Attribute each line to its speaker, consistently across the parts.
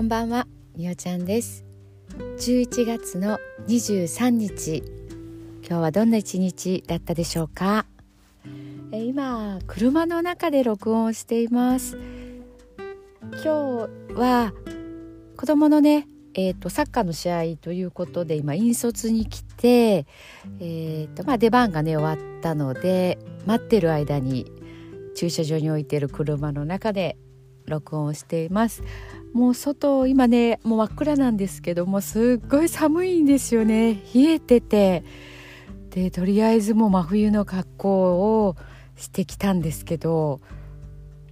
Speaker 1: こんばんはみおちゃんです。11月の23日今日はどんな一日だったでしょうか？え今車の中で録音しています。今日は子供のねえーと、サッカーの試合ということで今引率に来て、えーとまあ、出番がね終わったので待ってる間に駐車場に置いてる車の中で録音をしています。もう外今ねもう真っ暗なんですけどもすっごい寒いんですよね。冷えてて。でとりあえずもう真冬の格好をしてきたんですけど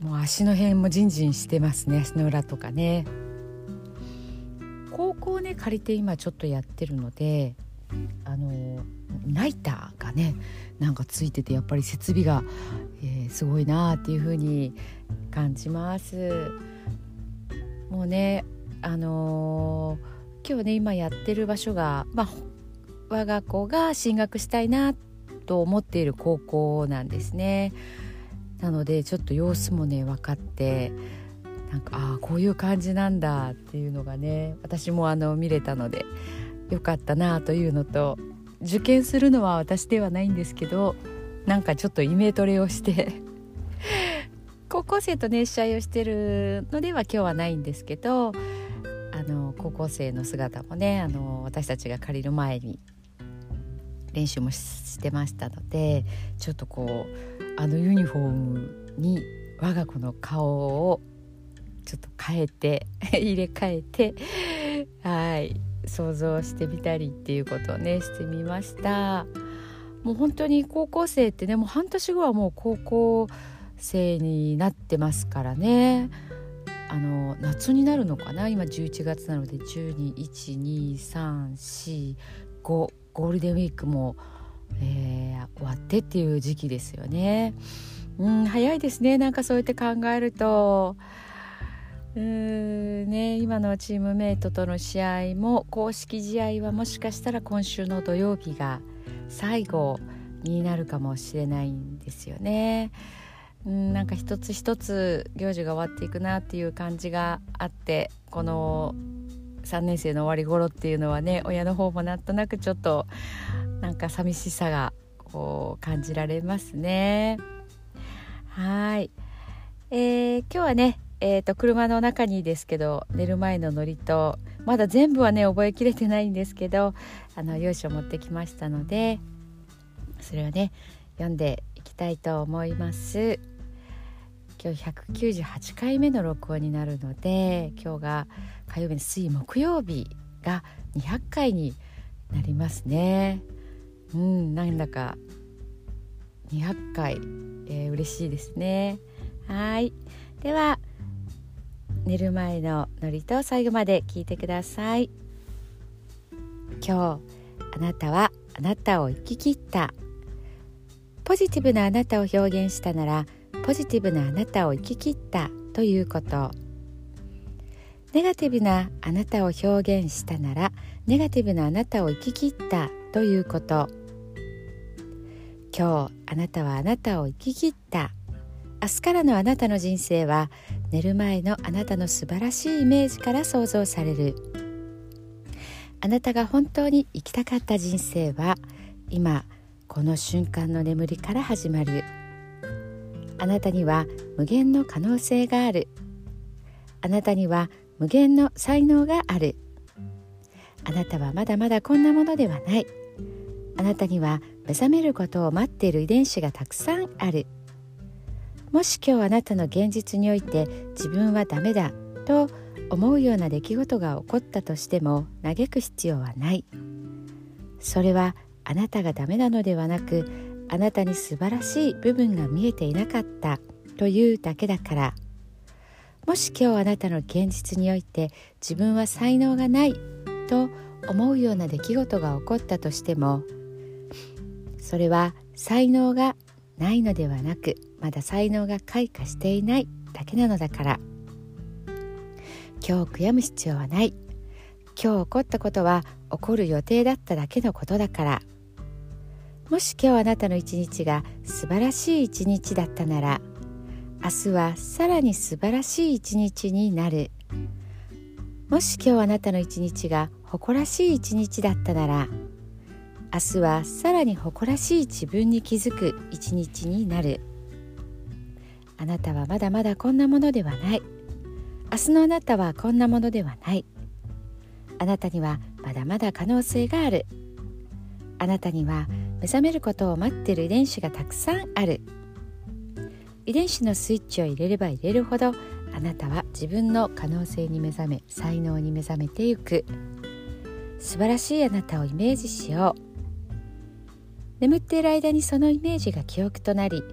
Speaker 1: もう足の辺もジンジンしてますね。足の裏とかね。高校ね借りて今ちょっとやってるのであのナイターがねなんかついててやっぱり設備が、えー、すごいなっていう風に感じます。もうねあのー、今日ね今やってる場所が、まあ、我が子が進学したいなと思っている高校なんですね。なのでちょっと様子もね分かってなんかああこういう感じなんだっていうのがね私もあの見れたのでよかったなというのと受験するのは私ではないんですけどなんかちょっとイメトレをして高校生とね試合をしてるのでは今日はないんですけどあの高校生の姿もねあの私たちが借りる前に練習もしてましたのでちょっとこうあのユニフォームに我が子の顔をちょっと変えて 入れ替えてはい想像してみたりっていうことをねしてみました。もう本当に高校生ってねもう半年後はもう高校生になってますからねあの夏になるのかな？今11月なので121234ゴールデンウィークも、えー、終わってっていう時期ですよね。うん早いですねなんかそうやって考えるとうーね今のチームメイトとの試合も公式試合はもしかしたら今週の土曜日が最後になるかもしれないんですよね。うんなんか一つ一つ行事が終わっていくなっていう感じがあってこの3年生の終わり頃っていうのはね親の方もなんとなくちょっとなんか寂しさがこう感じられますね。はい、えー、今日はねえーと、車の中にですけど寝る前のノリとまだ全部はね覚えきれてないんですけどあの用紙を持ってきましたのでそれをね読んでたいと思います。今日198回目の録音になるので今日が火曜日の水木曜日が200回になりますね。うんなんだか200回、えー、嬉しいですね。はい。では寝る前のノリと最後まで聞いてください。今日あなたはあなたを生き切った。ポジティブなあなたを表現したならポジティブなあなたを生き切ったということ。ネガティブなあなたを表現したならネガティブなあなたを生き切ったということ。今日あなたはあなたを生き切った。明日からのあなたの人生は寝る前のあなたの素晴らしいイメージから想像される。あなたが本当に生きたかった人生は今この瞬間の眠りから始まる。あなたには無限の可能性がある。あなたには無限の才能がある。あなたはまだまだこんなものではない。あなたには目覚めることを待っている遺伝子がたくさんある。もし今日あなたの現実において自分はダメだと思うような出来事が起こったとしても嘆く必要はない。それはあなたがダメなのではなくあなたに素晴らしい部分が見えていなかったというだけだから。もし今日あなたの現実において自分は才能がないと思うような出来事が起こったとしてもそれは才能がないのではなくまだ才能が開花していないだけなのだから。今日悔やむ必要はない。今日起こったことは起こる予定だっただけのことだから。もし今日あなたの一日が素晴らしい一日だったなら明日はさらに素晴らしい一日になる。もし今日あなたの一日が誇らしい一日だったなら明日はさらに誇らしい自分に気づく一日になる。あなたはまだまだこんなものではない。明日のあなたはこんなものではない。あなたにはまだまだ可能性がある。あなたには目覚めることを待ってる遺伝子がたくさんある。遺伝子のスイッチを入れれば入れるほどあなたは自分の可能性に目覚め才能に目覚めていく。素晴らしいあなたをイメージしよう。眠っている間にそのイメージが記憶となり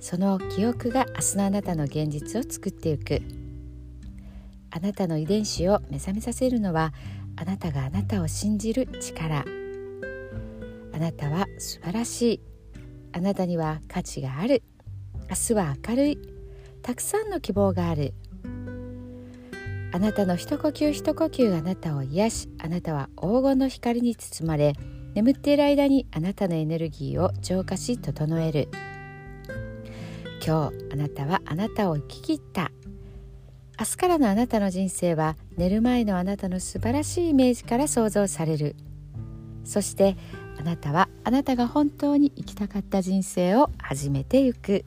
Speaker 1: その記憶が明日のあなたの現実を作っていく。あなたの遺伝子を目覚めさせるのはあなたがあなたを信じる力。あなたは素晴らしい。あなたには価値がある。明日は明るい。たくさんの希望がある。あなたの一呼吸一呼吸があなたを癒しあなたは黄金の光に包まれ眠っている間にあなたのエネルギーを浄化し整える。今日あなたはあなたを生き切った。明日からのあなたの人生は寝る前のあなたの素晴らしいイメージから想像される。そしてなたはあなたが本当に生きたかった人生を始めてゆく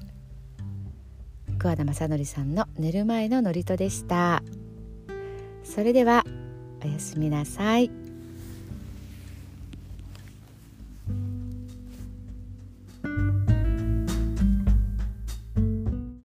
Speaker 1: 桑名正則さんの寝る前の祝詞でしたそれではおやすみなさい。